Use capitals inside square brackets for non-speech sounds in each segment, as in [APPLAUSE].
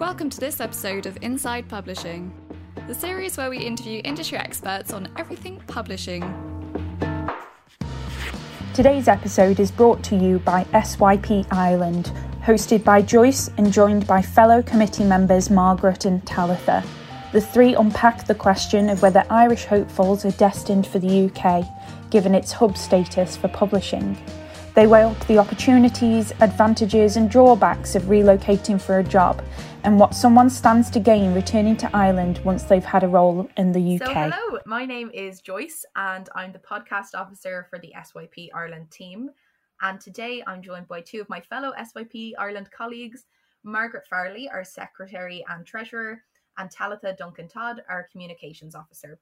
Welcome to this episode of Inside Publishing, the series where we interview industry experts on everything publishing. Today's episode is brought to you by SYP Ireland, hosted by Joyce and joined by fellow committee members Margaret and Talitha. The three unpack the question of whether Irish hopefuls are destined for the UK, given its hub status for publishing. They weigh up the opportunities, advantages, and drawbacks of relocating for a job and what someone stands to gain returning to Ireland once they've had a role in the UK. So, hello, my name is Joyce, and I'm the podcast officer for the SYP Ireland team. And today I'm joined by two of my fellow SYP Ireland colleagues Margaret Farley, our secretary and treasurer, and Talitha Duncan Todd, our communications officer.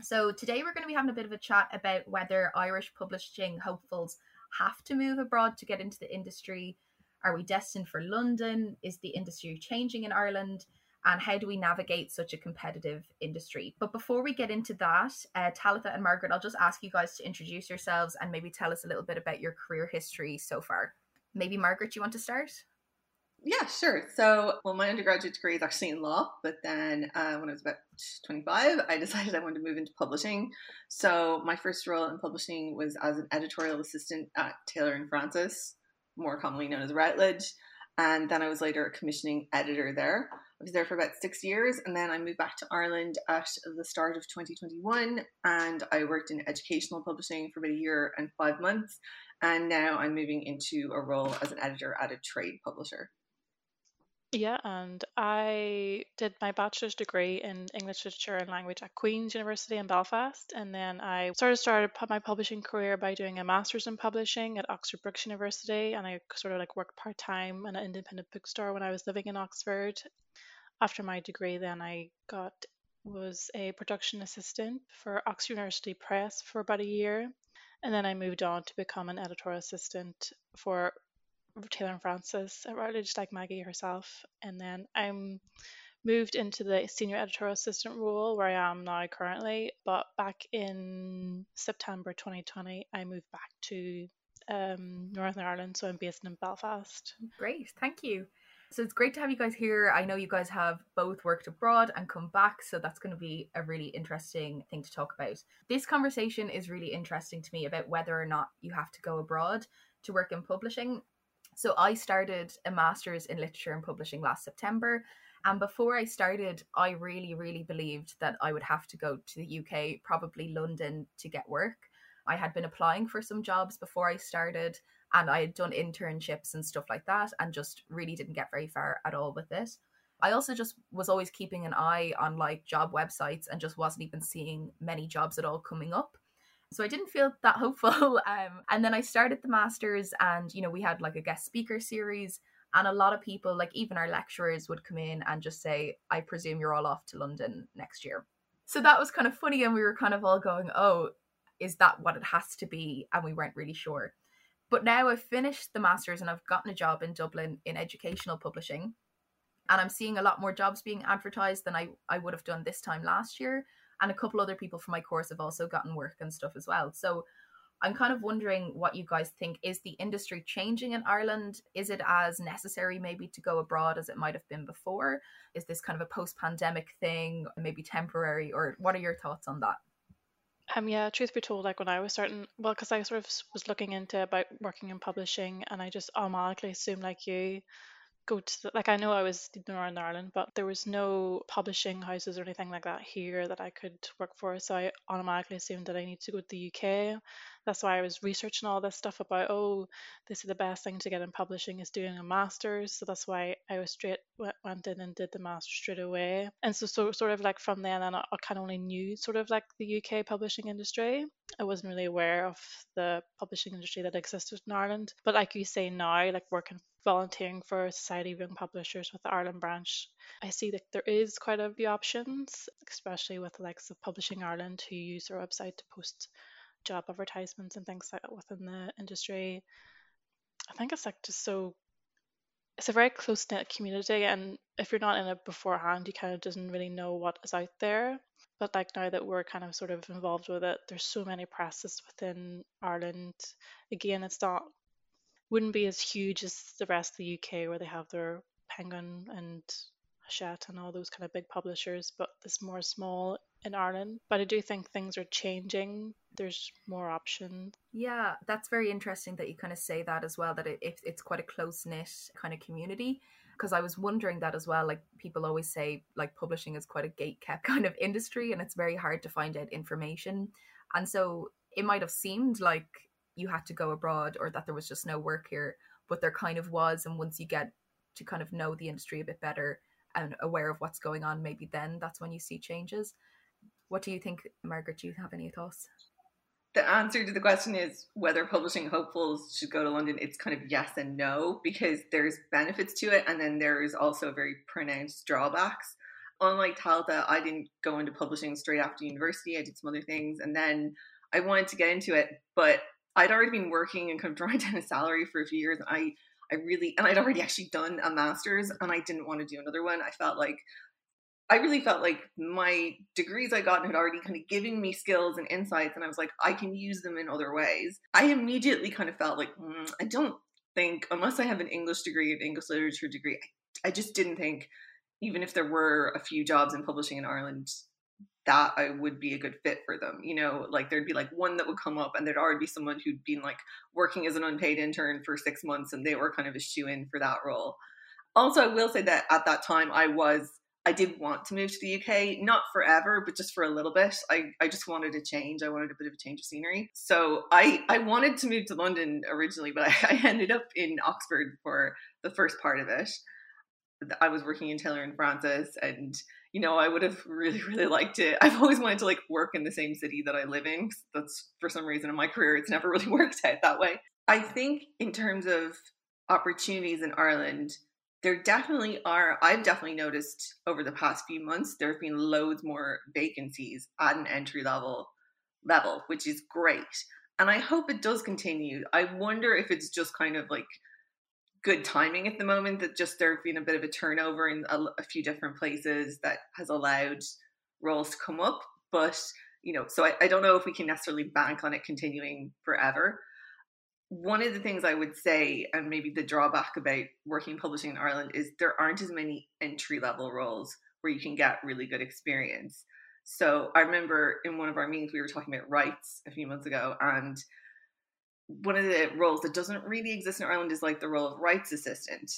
So, today we're going to be having a bit of a chat about whether Irish publishing hopefuls have to move abroad to get into the industry? Are we destined for London? Is the industry changing in Ireland? And how do we navigate such a competitive industry? But before we get into that, uh, Talitha and Margaret, I'll just ask you guys to introduce yourselves and maybe tell us a little bit about your career history so far. Maybe Margaret, you want to start? Yeah, sure. So, well, my undergraduate degree is actually in law, but then uh, when I was about 25, I [LAUGHS] decided I wanted to move into publishing. So, my first role in publishing was as an editorial assistant at Taylor and Francis, more commonly known as Routledge. And then I was later a commissioning editor there. I was there for about six years, and then I moved back to Ireland at the start of 2021. And I worked in educational publishing for about a year and five months. And now I'm moving into a role as an editor at a trade publisher. Yeah, and I did my bachelor's degree in English literature and language at Queen's University in Belfast, and then I sort of started my publishing career by doing a master's in publishing at Oxford Brookes University, and I sort of like worked part time in an independent bookstore when I was living in Oxford. After my degree, then I got was a production assistant for Oxford University Press for about a year, and then I moved on to become an editorial assistant for Taylor and Francis at Routledge, like Maggie herself. And then I'm moved into the senior editorial assistant role where I am now currently. But back in September 2020, I moved back to um, Northern Ireland, so I'm based in Belfast. Great, thank you. So it's great to have you guys here. I know you guys have both worked abroad and come back, so that's going to be a really interesting thing to talk about. This conversation is really interesting to me about whether or not you have to go abroad to work in publishing. So I started a master's in literature and publishing last September. And before I started, I really, really believed that I would have to go to the UK, probably London, to get work. I had been applying for some jobs before I started, and I had done internships and stuff like that, and just really didn't get very far at all with it. I also just was always keeping an eye on like job websites and just wasn't even seeing many jobs at all coming up. So I didn't feel that [LAUGHS] hopeful. Um, and then I started the masters, and you know we had like a guest speaker series, and a lot of people, like even our lecturers, would come in and just say, "I presume you're all off to London next year." So that was kind of funny, and we were kind of all going, "Oh, is that what it has to be?" And we weren't really sure. But now I've finished the masters and I've gotten a job in Dublin in educational publishing, and I'm seeing a lot more jobs being advertised than I I would have done this time last year and a couple other people from my course have also gotten work and stuff as well. So I'm kind of wondering what you guys think. Is the industry changing in Ireland? Is it as necessary maybe to go abroad as it might have been before? Is this kind of a post pandemic thing, maybe temporary, or what are your thoughts on that? Um, yeah, truth be told, like when I was starting, well, because I sort of was looking into about working in publishing, and I just automatically assumed, like you, go to the, like I know I was in Northern Ireland, but there was no publishing houses or anything like that here that I could work for. So I automatically assumed that I need to go to the UK. That's why I was researching all this stuff about oh, this is the best thing to get in publishing is doing a master's. So that's why I was straight went in and did the master straight away. And so, so sort of like from then on, I, I kind of only knew sort of like the UK publishing industry. I wasn't really aware of the publishing industry that existed in Ireland. But like you say now, like working volunteering for Society of Young Publishers with the Ireland branch, I see that there is quite a few options, especially with the likes of Publishing Ireland who use their website to post job advertisements and things like that within the industry. I think it's like just so it's a very close knit community and if you're not in it beforehand you kind of doesn't really know what is out there. But like now that we're kind of sort of involved with it, there's so many presses within Ireland. Again, it's not wouldn't be as huge as the rest of the UK where they have their Penguin and Hachette and all those kind of big publishers, but it's more small in Ireland. But I do think things are changing. There's more options. Yeah, that's very interesting that you kind of say that as well, that it, it's quite a close knit kind of community. Because I was wondering that as well. Like people always say, like publishing is quite a gate kept [LAUGHS] kind of industry and it's very hard to find out information. And so it might have seemed like you had to go abroad or that there was just no work here, but there kind of was. And once you get to kind of know the industry a bit better, and aware of what's going on, maybe then that's when you see changes. What do you think, Margaret? Do you have any thoughts? The answer to the question is whether publishing hopefuls should go to London. It's kind of yes and no because there's benefits to it, and then there's also very pronounced drawbacks. Unlike Talitha, I didn't go into publishing straight after university. I did some other things, and then I wanted to get into it, but I'd already been working and kind of [LAUGHS] drawing down a salary for a few years. I I really, and I'd already actually done a master's and I didn't want to do another one. I felt like, I really felt like my degrees I got had already kind of given me skills and insights, and I was like, I can use them in other ways. I immediately kind of felt like, mm, I don't think, unless I have an English degree, an English literature degree, I, I just didn't think, even if there were a few jobs in publishing in Ireland, that I would be a good fit for them. You know, like there'd be like one that would come up and there'd already be someone who'd been like working as an unpaid intern for six months and they were kind of a shoe in for that role. Also, I will say that at that time I was I did want to move to the UK, not forever, but just for a little bit. I, I just wanted a change. I wanted a bit of a change of scenery. So I, I wanted to move to London originally, but [LAUGHS] I, I ended up in Oxford for the first part of it. I was working in Taylor and Francis and you know, I would have really, really liked it. I've always wanted to like work in the same city that I live in. That's for some reason in my career, it's never really [LAUGHS] worked out that way. I think in terms of opportunities in Ireland, there definitely are. I've definitely noticed over the past few months there have been loads more vacancies at an entry level level, which is great. And I hope it does continue. I wonder if it's just kind of like good timing at the moment that just there have been a bit of a turnover in a, a, few different places that has allowed roles to come up. But, you know, so I, I don't know if we can necessarily bank on it continuing forever. One of the things I would say, and maybe the drawback about working publishing in Ireland, is there aren't as many entry level roles where you can get really good experience. So I remember in one of our meetings, we were talking about rights a few months ago, and one of the roles that doesn't really exist in Ireland is like the role of rights assistant.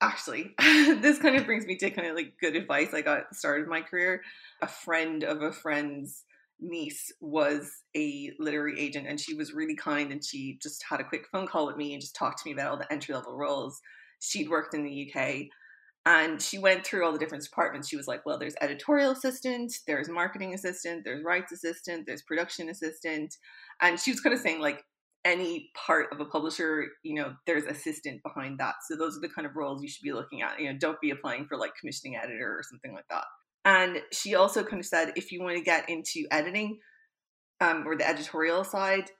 Actually, [LAUGHS] this kind of brings me to kind of like good advice I got at the start of my career. A friend of a friend's niece was a literary agent and she was really kind and she just had a quick phone call with me and just talked to me about all the entry level roles she'd worked in the UK. And she went through all the different departments. She was like, well, there's editorial assistant, there's marketing assistant, there's rights assistant, there's production assistant. And she was kind of saying, like, any part of a publisher, you know, there's assistant behind that. So those are the kind of roles you should be looking at. You know, don't be applying for like commissioning editor or something like that. And she also kind of said if you want to get into editing um, or the editorial side,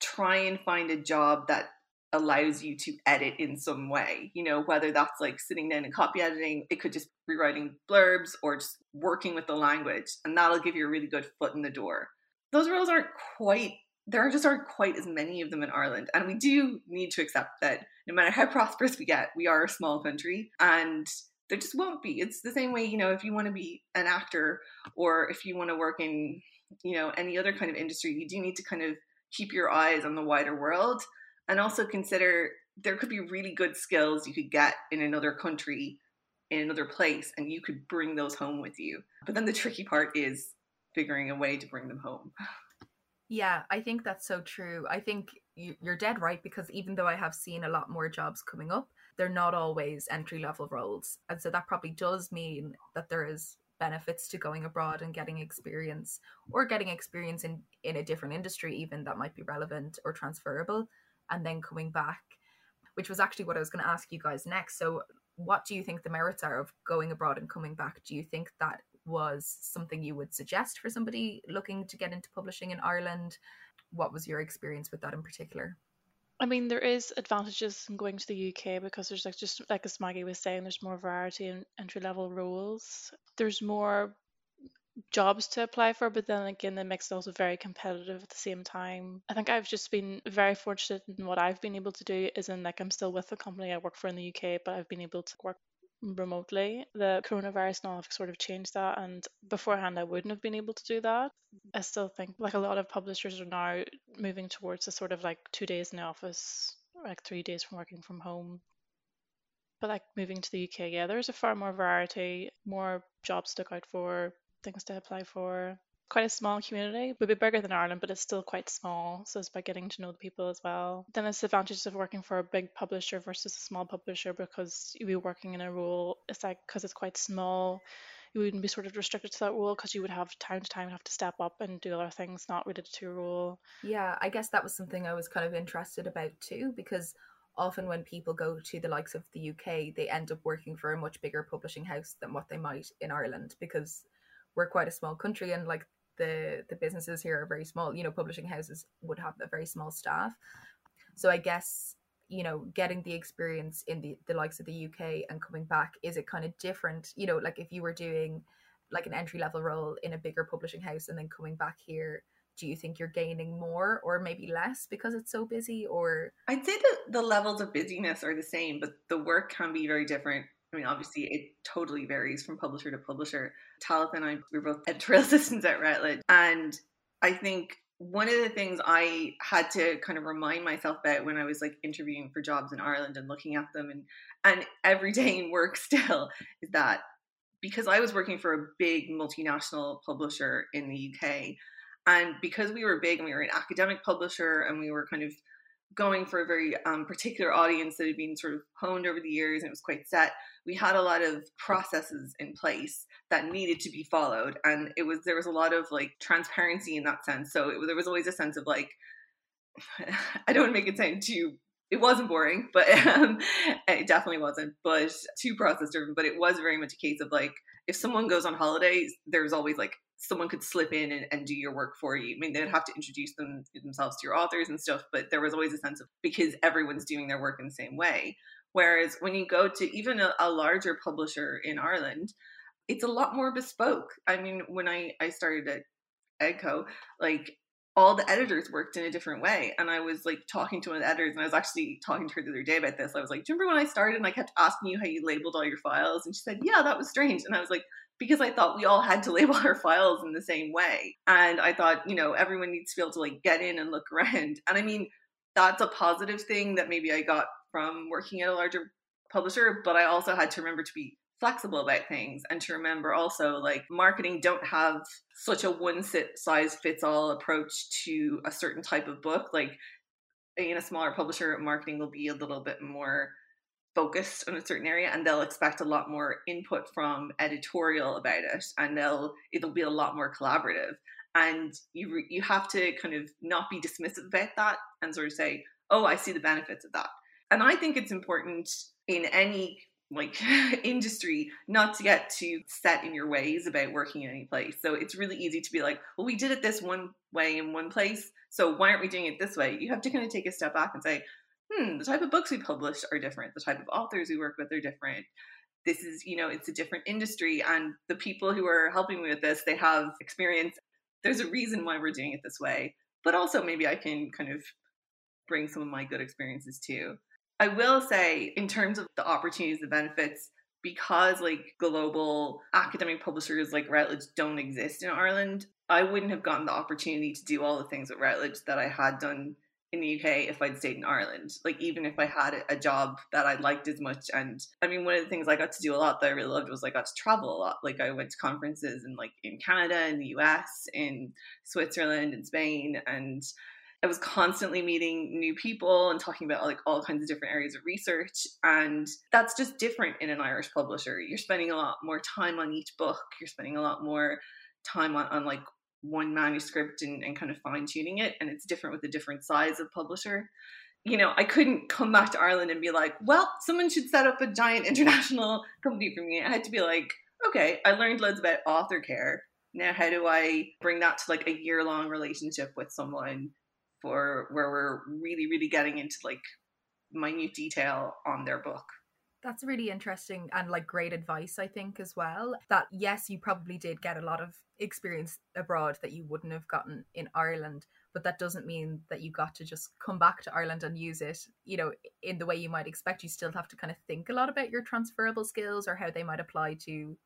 try and find a job that allows you to edit in some way. You know, whether that's like sitting down and copy editing, it could just be writing blurbs or just working with the language, and that'll give you a really good foot in the door. Those roles aren't quite there just aren't quite as many of them in Ireland. And we do need to accept that no matter how prosperous we get, we are a small country and there just won't be. It's the same way, you know, if you want to be an actor or if you want to work in, you know, any other kind of industry, you do need to kind of keep your eyes on the wider world and also consider there could be really good skills you could get in another country, in another place, and you could bring those home with you. But then the tricky part is figuring a way to bring them home. Yeah, I think that's so true. I think you're dead right because even though I have seen a lot more jobs coming up, they're not always entry level roles. And so that probably does mean that there is benefits to going abroad and getting experience or getting experience in in a different industry even that might be relevant or transferable and then coming back which was actually what I was going to ask you guys next. So what do you think the merits are of going abroad and coming back? Do you think that was something you would suggest for somebody looking to get into publishing in Ireland? What was your experience with that in particular? I mean, there is advantages in going to the UK because there's like just like as Maggie was saying, there's more variety in entry level roles. There's more jobs to apply for, but then again, the mix is also very competitive at the same time. I think I've just been very fortunate in what I've been able to do, is in like I'm still with the company I work for in the UK, but I've been able to work remotely. The coronavirus now have sort of changed that, and beforehand I wouldn't have been able to do that. I still think like a lot of publishers are now moving towards a sort of like two days in the office, like three days from working from home. But like moving to the UK, yeah, there's a far more variety, more jobs to look out for, things to apply for quite a small community. Would be bigger than Ireland, but it's still quite small. So it's about getting to know the people as well. Then it's the advantages of working for a big publisher versus a small publisher because you'll be working in a role. It's like because it's quite small, you wouldn't be sort of restricted to that role because you would have time to time have to step up and do other things not related to your role. Yeah, I guess that was something I was kind of interested about too because often when people go to the likes of the UK, they end up working for a much bigger publishing house than what they might in Ireland because we're quite a small country and like the the businesses here are very small you know publishing houses would have a very small staff. So i guess you know getting the experience in the the likes of the uk and coming back is it kind of different? You know like if you were doing like an entry level role in a bigger publishing house and then coming back here do you think you're gaining more or maybe less because it's so busy or? I'd say that the levels of busyness are the same but the work can be very different I mean, obviously, it totally varies from publisher to publisher. Talitha and I, we were both [LAUGHS] editorial assistants at Routledge. And I think one of the things I had to kind of remind myself about when I was like interviewing for jobs in Ireland and looking at them and, and every day in work [LAUGHS] still is that because I was working for a big multinational publisher in the UK, and because we were big and we were an academic publisher and we were kind of going for a very um, particular audience that had been sort of honed over the years and it was quite set. We had a lot of processes in place that needed to be followed and it was there was a lot of like transparency in that sense. So it, there was always a sense of like [SIGHS] i don't make it sound too it wasn't boring but [LAUGHS] um, it definitely wasn't but too process driven but it was very much a case of like if someone goes on holidays there's always like someone could slip in and, and do your work for you. I mean, they'd have to introduce them themselves to your authors and stuff, but there was always a sense of because everyone's doing their work in the same way. Whereas when you go to even a, a larger publisher in Ireland, it's a lot more bespoke. I mean, when I, I started at Edco, like all the editors worked in a different way. And I was like talking to one of the editors, and I was actually talking to her the other day about this. I was like, Do you remember when I started and I kept asking you how you labeled all your files? And she said, Yeah, that was strange. And I was like, because I thought we all had to [LAUGHS] label our files in the same way. And I thought, you know, everyone needs to be able to like get in and look around. And I mean, that's a positive thing that maybe I got from working at a larger publisher, but I also had to remember to be flexible about things and to remember also like marketing don't have such a one size fits all approach to a certain type of book. Like in a smaller publisher marketing will be a little bit more focused on a certain area and they'll expect a lot more input from editorial about it and they'll it'll be a lot more collaborative. And you you have to kind of not be dismissive about that and sort of say oh i see the benefits of that. And i think it's important in any like [LAUGHS] industry not to get too set in your ways about working in any place so it's really easy to be like well we did it this one way in one place so why aren't we doing it this way you have to kind of take a step back and say hmm, the type of books we publish are different. The type of authors we work with are different. This is, you know, it's a different industry. And the people who are helping me with this, they have experience. There's a reason why we're doing it this way. But also, maybe I can kind of bring some of my good experiences too. I will say, in terms of the opportunities, the benefits, because like global academic publishers like Routledge don't exist in Ireland, I wouldn't have gotten the opportunity to do all the things at Routledge that I had done in the UK if I'd stayed in Ireland. Like even if I had a job that I liked as much. And I mean, one of the things I got to do a lot that I really loved was I got to travel a lot. Like I went to conferences in like in Canada, in the US, in Switzerland, in Spain, and I was constantly meeting new people and talking about like all kinds of different areas of research. And that's just different in an Irish publisher. You're spending a lot more time on each book. You're spending a lot more time on, on like one manuscript and, and kind of fine tuning it. And it's different with a different size of publisher. You know, I couldn't come back to Ireland and be like, well, someone should set up a giant [LAUGHS] international company for me. I had to be like, okay, I learned loads about author care. Now, how do I bring that to like a year long relationship with someone for where we're really, really getting into like minute detail on their book? That's really interesting and like great advice, I think, as well. That yes, you probably did get a lot of experience abroad that you wouldn't have gotten in Ireland, but that doesn't mean that you got to just come back to Ireland and use it, you know, in the way you might expect. You still have to kind of think a lot about your transferable skills or how they might apply to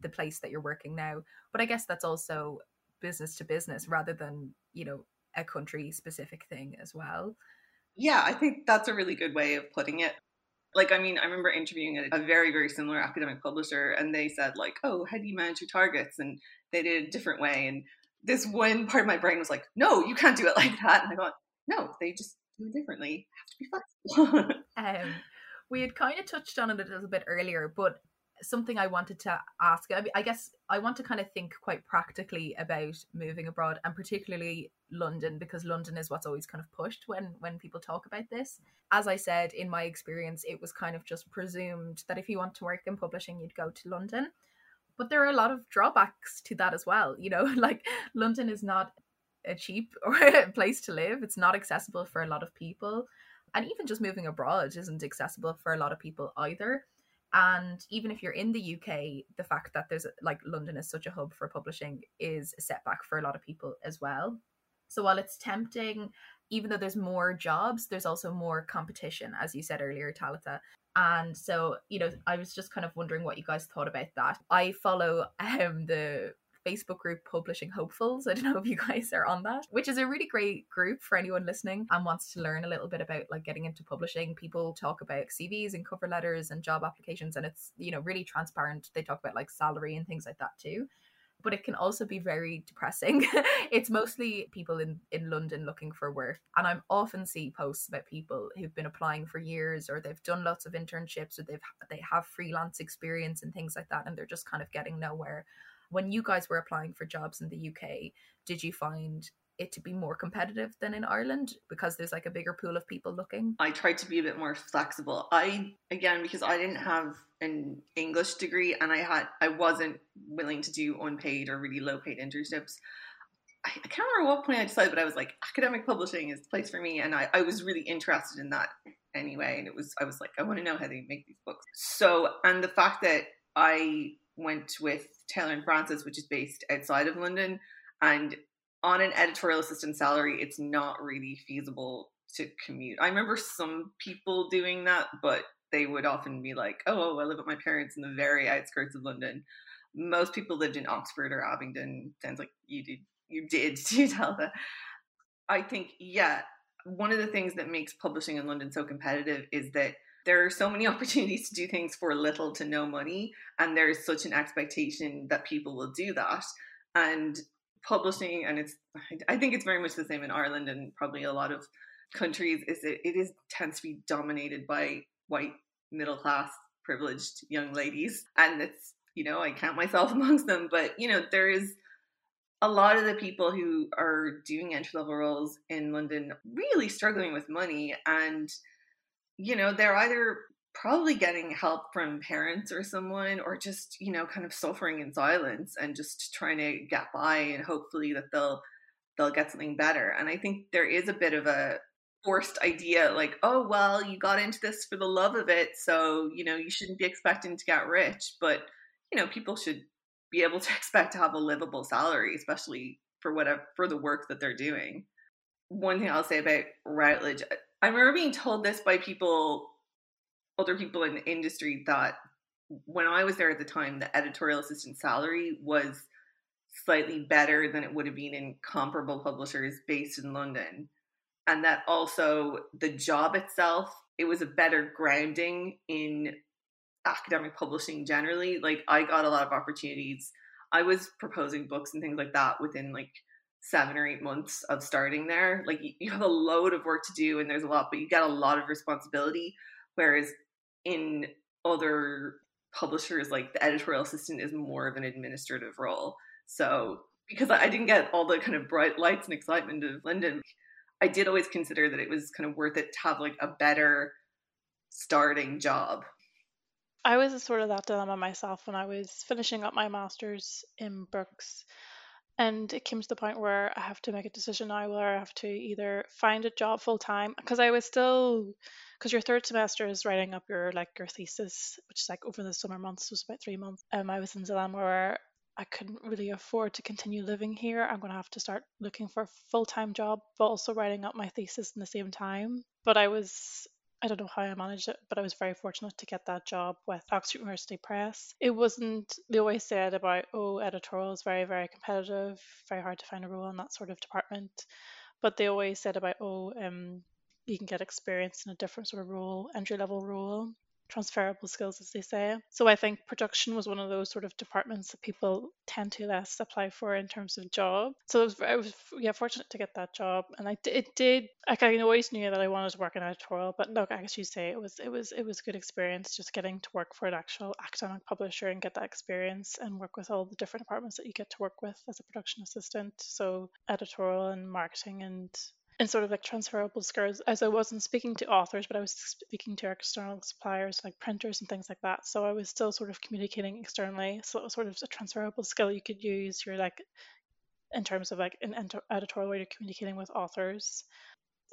the place that you're working now. But I guess that's also business to business rather than, you know, a country specific thing as well. Yeah, I think that's a really good way of putting it. Like, I mean, I remember interviewing a, a very, very similar academic publisher, and they said, like, oh, how do you manage your targets? And they did it a different way. And this one part of my brain was like, no, you can't do it [LAUGHS] like that. And I thought, no, they just do it differently. have to be flexible. [LAUGHS] um, we had kind of touched on it a little bit earlier, but something I wanted to ask. I, mean, I guess I want to kind of think quite practically about moving abroad, and particularly London, because London is what's always kind of pushed when when people talk about this. As I said, in my experience, it was kind of just presumed that if you want to work in publishing, you'd go to London. But there are a lot of drawbacks to that as well. You know, [LAUGHS] like London is not a cheap [LAUGHS] place to live. It's not accessible for a lot of people. And even just moving abroad isn't accessible for a lot of people either and even if you're in the UK, the fact that there's like London is such a hub for publishing is a setback for a lot of people as well. So while it's tempting, even though there's more jobs, there's also more competition, as you said earlier, Talitha. And so, you know, I was just kind of wondering what you guys thought about that. I follow [LAUGHS] um the Facebook group Publishing Hopefuls. I don't know if you [LAUGHS] guys are on that, which is a really great group for anyone listening and wants to learn a little bit about like getting into publishing. People talk about CVs and cover letters and job applications, and it's, you know, really transparent. They talk about like salary and things like that too but it can also be very depressing. [LAUGHS] it's mostly people in, in London looking for work. And I'm often see posts about people who've been applying for years or they've done lots of internships or they've they have freelance experience and things like that and they're just kind of getting nowhere when you guys were applying for jobs in the UK, did you find it to be more competitive than in Ireland because there's like a bigger pool of people looking? I tried to be a bit more flexible. I again because I didn't have an English degree and I had I wasn't willing to do unpaid or really low paid internships. I, I can't remember what point I decided, but I was like, academic publishing is the place for me, and I, I was really interested in that anyway. And it was I was like, I want to know how they make these books. So and the fact that I went with Taylor and Francis, which is based outside of London, and on an editorial assistant salary, it's not really feasible to commute. I remember some people doing that, but they would often be like, "Oh, oh I live with my parents in the very outskirts of London." Most people lived in Oxford or Abingdon. Sounds like you did. You did Talitha. I think, yeah, one of the things that makes publishing in London so competitive is that there are so many [LAUGHS] opportunities to do things for little to no money and there's such an expectation that people will do that. And publishing and it's i think it's very much the same in ireland and probably a lot of countries is it, it is tends to be dominated by white middle class privileged young ladies. And it's you know i count myself [LAUGHS] amongst them but you know there is a lot of the people who are doing entry level roles in london really struggling with money and you know, they're either probably getting help from parents or someone or just, you know, kind of suffering in silence and just trying to get by and hopefully that they'll they'll get something better. And I think there is a bit of a forced idea like, oh well, you got into this for the love of it, so, you know, you shouldn't be expecting to get rich, but you know, people should be able to [LAUGHS] expect to have a livable salary, especially for whatever for the work that they're doing. One thing I'll say about Routledge, uh, I remember being told this by people, older people in the industry, that when I was there at the time, the editorial assistant salary was slightly better than it would have been in comparable publishers based in London. And that also the job itself, it was a better grounding in academic publishing generally. Like I got a lot of opportunities. I was proposing books and things like that within like seven or eight months of starting there. Like you have a load of work to do and there's a lot, but you get a lot of responsibility. Whereas in other publishers, like the editorial assistant is more of an administrative role. So because I didn't get all the kind of bright lights and excitement of London, I did always consider that it was kind of worth it to have like a better starting job. I was a sort of that dilemma myself when I was finishing up my master's in books And it came to the point where I have to make a decision now whether I have to either find a job full time because I was still because your third semester is writing up your like your thesis, which is like over the summer months, was about three months. Um, I was in Zillam where I couldn't really afford to continue living here. I'm to have to start looking for a full time job, but also writing up my thesis in the same time. But I was I don't know how I managed it, but I was very fortunate to get that job with Oxford University Press. It wasn't, they always said about, oh, editorial is very, very competitive, very hard to find a role in that sort of department. But they always said about, oh, um, you can get experience in a different sort of role, entry level role transferable skills, as they say. So I think production was one of those sort of departments that people tend to less apply for in terms of job. So was, I was yeah fortunate to get that job, and I it did. Like I always knew that I wanted to work in editorial, but look, guess you say it was it was it was good experience just getting to work for an actual academic publisher and get that experience and work with all the different departments that you get to work with as a production assistant. So editorial and marketing and and sort of like transferable skills as I wasn't speaking to authors, but I was speaking to external suppliers like printers and things like that. So I was still sort of communicating externally. So it was sort of a transferable skill you could use. You're like in terms of like an editorial way you're communicating with authors.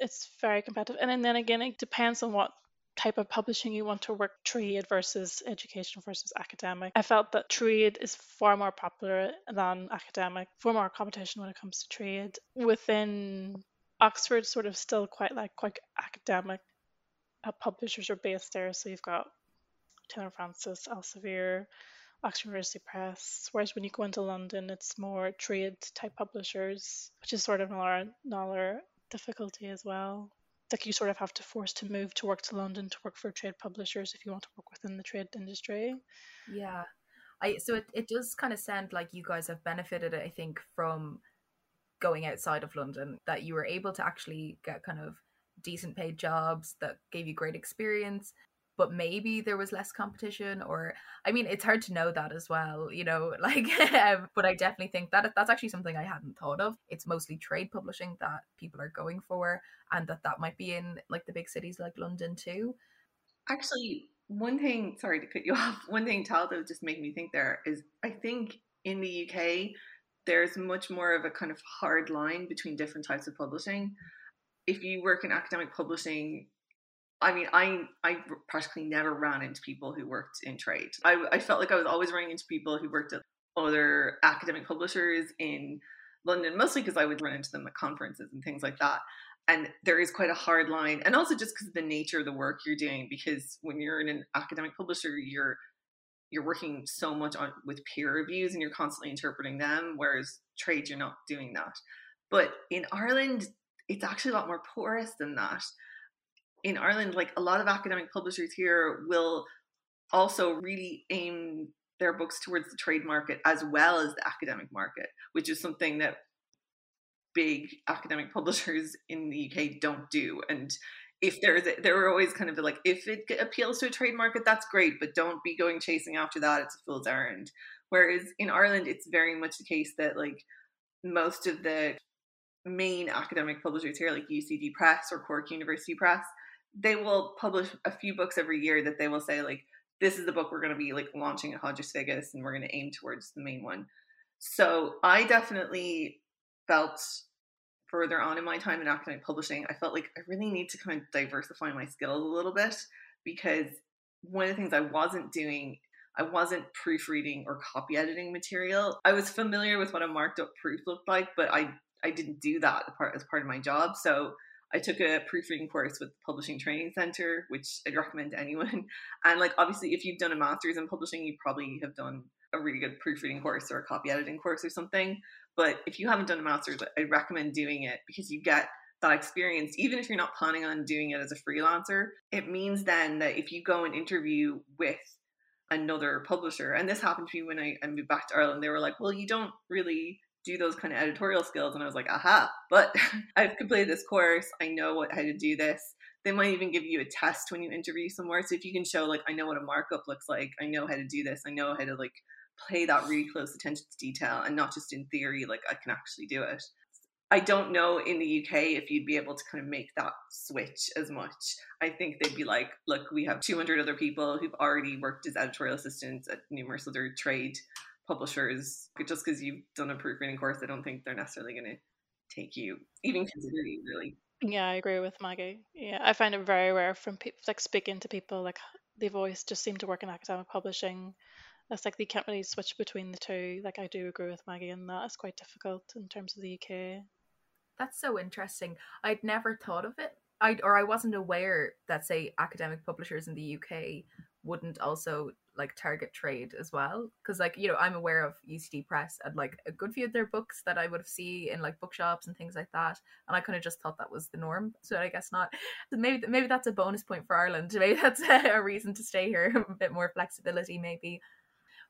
It's very competitive. And then again, it depends on what type of publishing you want to work trade versus education versus academic. I felt that trade is far more popular than academic, far more competition when it comes to trade. Within Oxford's sort of still quite like quite academic. Uh, publishers are based there, so you've got Taylor Francis, Elsevier, Oxford University Press. Whereas when you go into London, it's more trade type publishers, which is sort of another, another difficulty as well. Like you sort of have to force to move to work to London to work for trade publishers if you want to work within the trade industry. Yeah. I so it, it does kind of sound like you guys have benefited, I think, from going outside of London that you were able to actually get kind of decent paid jobs that gave you great experience but maybe there was less competition or i mean it's hard to know that as well you know [LAUGHS] like um, but i definitely think that that's actually something i hadn't thought of. It's mostly trade publishing that people are going for and that that might be in like the big cities like london too. Actually one thing sorry to cut you [LAUGHS] off one thing Talitha just made me think there is i think in the uk there's much more of a kind of hard line between different types of publishing. If you work in academic publishing, I mean, I I practically never ran into people who worked in trade. I, I felt like I was always running into people who worked at other academic publishers in London, mostly because I would run into them at conferences and things like that. And there is quite a hard line, and also just because of the nature of the work you're doing. Because when you're in an academic publisher, you're you're working so much on with peer reviews and you're constantly interpreting them whereas trade you're not doing that. But in ireland it's actually a lot more porous than that. In ireland like a lot of academic publishers here will also really aim their books towards the trade market as well as the academic market which is something that big academic [LAUGHS] publishers in the UK don't do. And if there's a, there were always kind of like if it appeals to a trade market that's great but don't be going chasing after that it's a fool's errand. Whereas in ireland it's very much the case that like most of the main academic publishers here like ucd press or cork university press they will publish a few books every year that they will say like this is the book we're going to be like launching at Hodges Figgis and we're going to aim towards the main one. So i definitely felt further on in my time in academic publishing, I felt like I really need to kind of diversify my skills a little bit because one of the things I wasn't doing, I wasn't proofreading or copy editing material. I was familiar with what a marked up proof looked like, but I I didn't do that as part of my job. So I took a proofreading course with the Publishing Training Center, which I'd recommend to anyone. [LAUGHS] And like obviously, if you've done a master's in publishing, you probably have done a really good proofreading course or a copy editing course or something. But if you haven't done a master's, I recommend doing it because you get that experience, even if you're not planning on doing it as a freelancer. It means then that if you go and interview with another publisher, and this happened to me when I, I moved back to Ireland, they were like, well, you don't really do those kind of editorial skills. And I was like, aha, but [LAUGHS] I've completed this course. I know what how to do this. They might even give you a test when you interview somewhere. So if you can show like I know what a markup looks like, I know how to do this, I know how to like pay that really close attention to detail and not just in theory, like I can actually do it. I don't know in the UK if you'd be able to kind of make that switch as much. I think they'd be like, look, we have 200 other people who've already worked as editorial assistants at numerous other trade publishers just because you've done a proofreading course. I don't think they're necessarily going to take you, even consider you really. Yeah, I agree with Maggie. Yeah, I find it very rare from people like speaking to people like they've always just seemed to work in academic publishing. It's like they can't really switch between the two. Like I do agree with Maggie in that it's quite difficult in terms of the UK. That's so interesting. I'd never thought of it. I or I wasn't aware that say academic publishers in the UK wouldn't also like target trade as well because like you know i'm aware of ucd press and like a good few of their books that i would have seen in like bookshops and things like that and i kind of just thought that was the norm so i guess not maybe maybe that's a bonus point for ireland [LAUGHS] maybe that's [LAUGHS] a reason to stay here [LAUGHS] a bit more flexibility maybe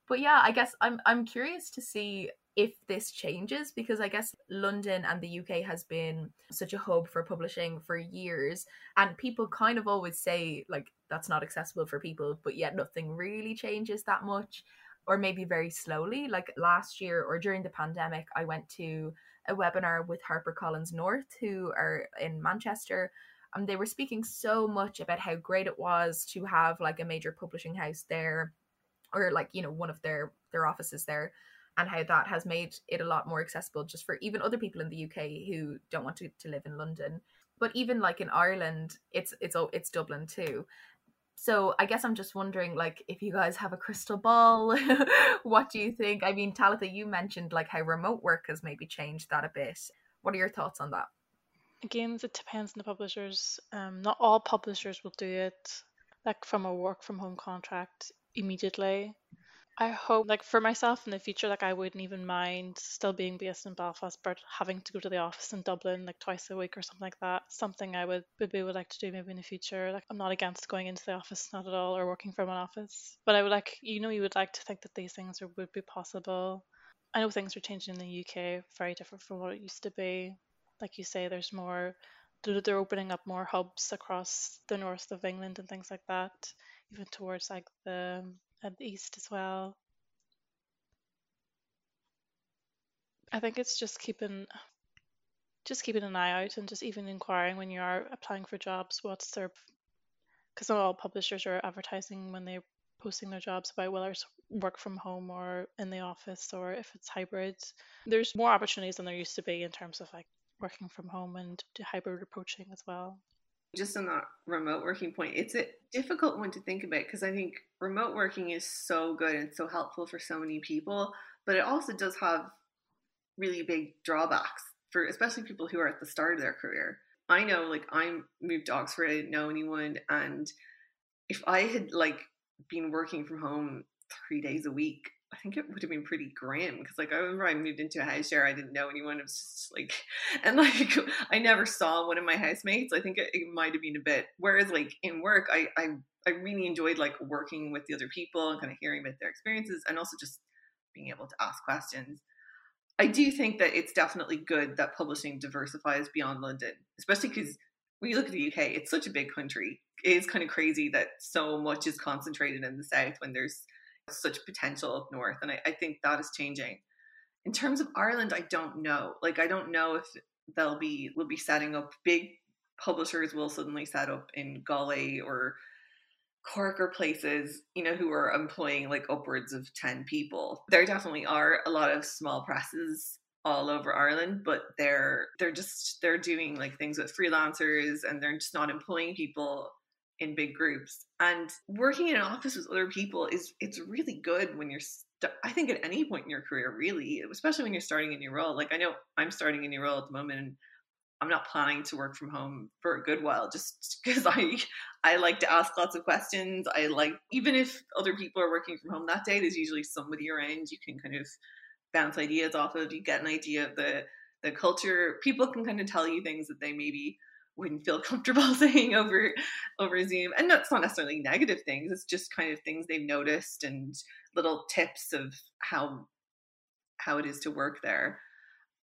but yeah i guess i'm i'm curious to see if this changes because I guess London and the UK has been such a hub for publishing for years and people kind of always say like that's not accessible for people but yet nothing really changes that much or maybe very slowly. Like last year or during the pandemic I went to a webinar with HarperCollins North who are in Manchester and they were speaking so much about how great it was to have like a major publishing house there or like you know one of their their offices there and how that has made it a lot more accessible just for even other people in the UK who don't want to, to live in London. But even like in Ireland, it's it's it's Dublin too. So I guess I'm just wondering, like, if you guys have a crystal ball, [LAUGHS] what do you think? I mean, Talitha, you mentioned like how remote work has maybe changed that a bit. What are your thoughts on that? Again, it depends on the publishers. Um, not all publishers will do it like from a work from home contract immediately. I hope, like for myself in the future, like I wouldn't even mind still being based in Belfast, but having to go to the office in Dublin like twice a week or something like that. Something I would maybe would like to do maybe in the future. Like I'm not against going into the office, not at all, or working from an office. But I would like, you know, you would like to think that these things are, would be possible. I know things are changing in the UK, very different from what it used to be. Like you say, there's more. They're opening up more hubs across the north of England and things like that, even towards like the um, at the east as well. I think it's just keeping just keeping an eye out and just even inquiring when you are applying for jobs what's their because not all publishers are advertising when they're posting their jobs about whether it's work from home or in the office or if it's hybrid. There's more opportunities than there used to be in terms of like working from home and hybrid approaching as well just on that remote working point, it's a difficult one to think about because I think remote working is so good and so helpful for so many people, but it also does have really big drawbacks for especially people who are at the start of their career. I know, like, I moved to Oxford, I didn't know anyone, and if I had like been working from home three days a week, I think it would have been pretty grim because like I remember I moved into a house share, I didn't know anyone. It was just like, [LAUGHS] and like [LAUGHS] I never saw one of my housemates. I think it, it might have been a bit. Whereas like in work, I, I I really enjoyed like working with the other people and kind of hearing about their experiences and also just being able to ask questions. I do think that it's definitely good that publishing diversifies beyond London, especially because when you look at the UK, it's such a big country. It is kind of crazy that so much is concentrated in the south when there's such potential up north. And I, I think that is changing. In terms of Ireland, I don't know. Like I don't know if they'll be will be setting up big publishers will suddenly set up in Galway or Cork or places, you know, who are employing like upwards of 10 people. There definitely are a lot of small presses all over Ireland, but they're they're just they're doing like things with freelancers and they're just not employing people in big groups. And working in an office with other people is it's really good when you're st- i think at any point in your career really especially when you're starting a new role. Like i know i'm starting a new role at the moment and i'm not planning to work from home for a good while just [LAUGHS] because i i like to ask lots of questions. I like even if other people are working from home that day there's usually somebody around. You can kind of bounce ideas off of. You get an idea of the the culture. People can kind of tell you things that they maybe wouldn't feel [LAUGHS] comfortable [LAUGHS] saying over over Zoom. And that's not necessarily negative things. It's just kind of things they've noticed and little tips of how how it is to work there.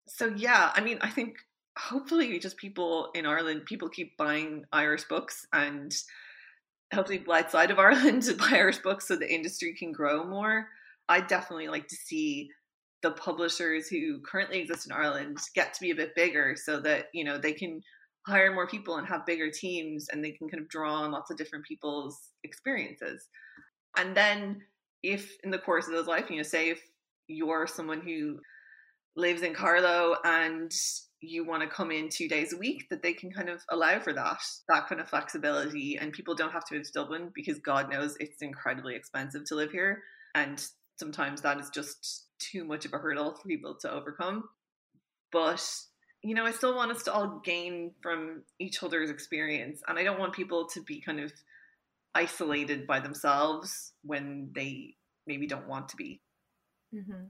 So yeah, I mean, I think hopefully just people in Ireland, people keep buying Irish books and hopefully people outside of [LAUGHS] Ireland to buy Irish books so the industry can grow more. I definitely like to see the publishers who currently exist in Ireland get to be a bit bigger so that, you know, they can hire more people and have bigger teams and they can kind of draw on lots of different people's experiences. And then if in the course of those life, you know, say if you're someone who lives in Carlow and you want to come in two days a week that they can kind of allow for that that kind of flexibility and people don't have to move to dublin because god knows it's incredibly expensive to live here and sometimes that is just too much of a hurdle for people to overcome but you know i still want us to all gain from each other's experience and i don't want people to be kind of isolated by themselves when they maybe don't want to be mm-hmm.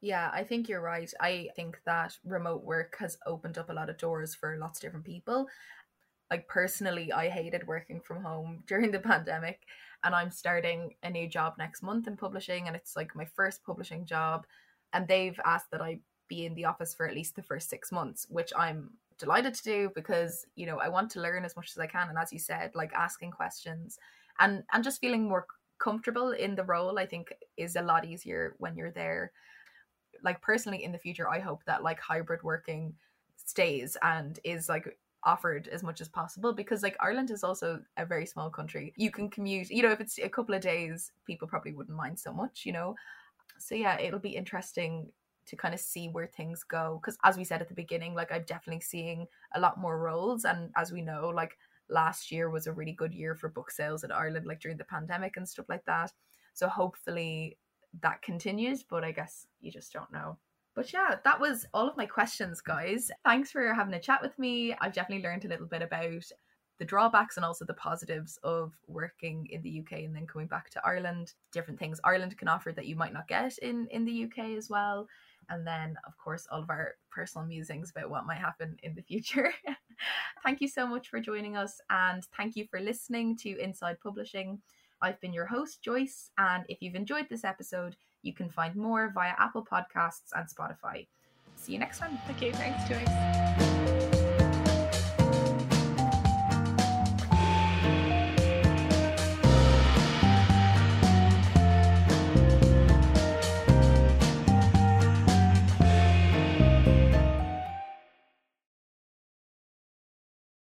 Yeah, I think you're right. I think that remote work has opened up a lot of doors for lots of different people. Like personally, I hated working from home [LAUGHS] during the pandemic, and I'm starting a new job next month in publishing, and it's like my first publishing job. And they've asked that I be in the office for at least the first six months, which I'm delighted to do because you know I want to learn as much as I can, and as you said, like asking questions and and just feeling more comfortable in the role. I think is a lot easier when you're there like personally in the future i hope that like hybrid working stays and is like offered as much as possible because like Ireland is also a very small country. You can commute, you know, if it's a couple of days, people probably wouldn't mind so much, you know. So yeah, it'll be interesting to kind of see where things go because as we said at the beginning, like I'm definitely seeing a lot more roles and as we know, like last year was a really good year for book sales in Ireland like during the pandemic and stuff like that. So hopefully that continues, but I guess you just don't know. But yeah, that was all of my questions, guys. Thanks for having a chat with me. I've definitely learned a little bit about the drawbacks and also the positives of working in the UK and then coming back to Ireland. Different things Ireland can offer that you might not get in in the UK as well. And then, of course, all of our personal musings about what might happen in the future. [LAUGHS] thank you so much for joining us, and thank you for listening to Inside Publishing. I've been your host, Joyce, and if you've enjoyed this episode, you can find more via Apple Podcasts and Spotify. See you next time. Okay. Thanks, Joyce.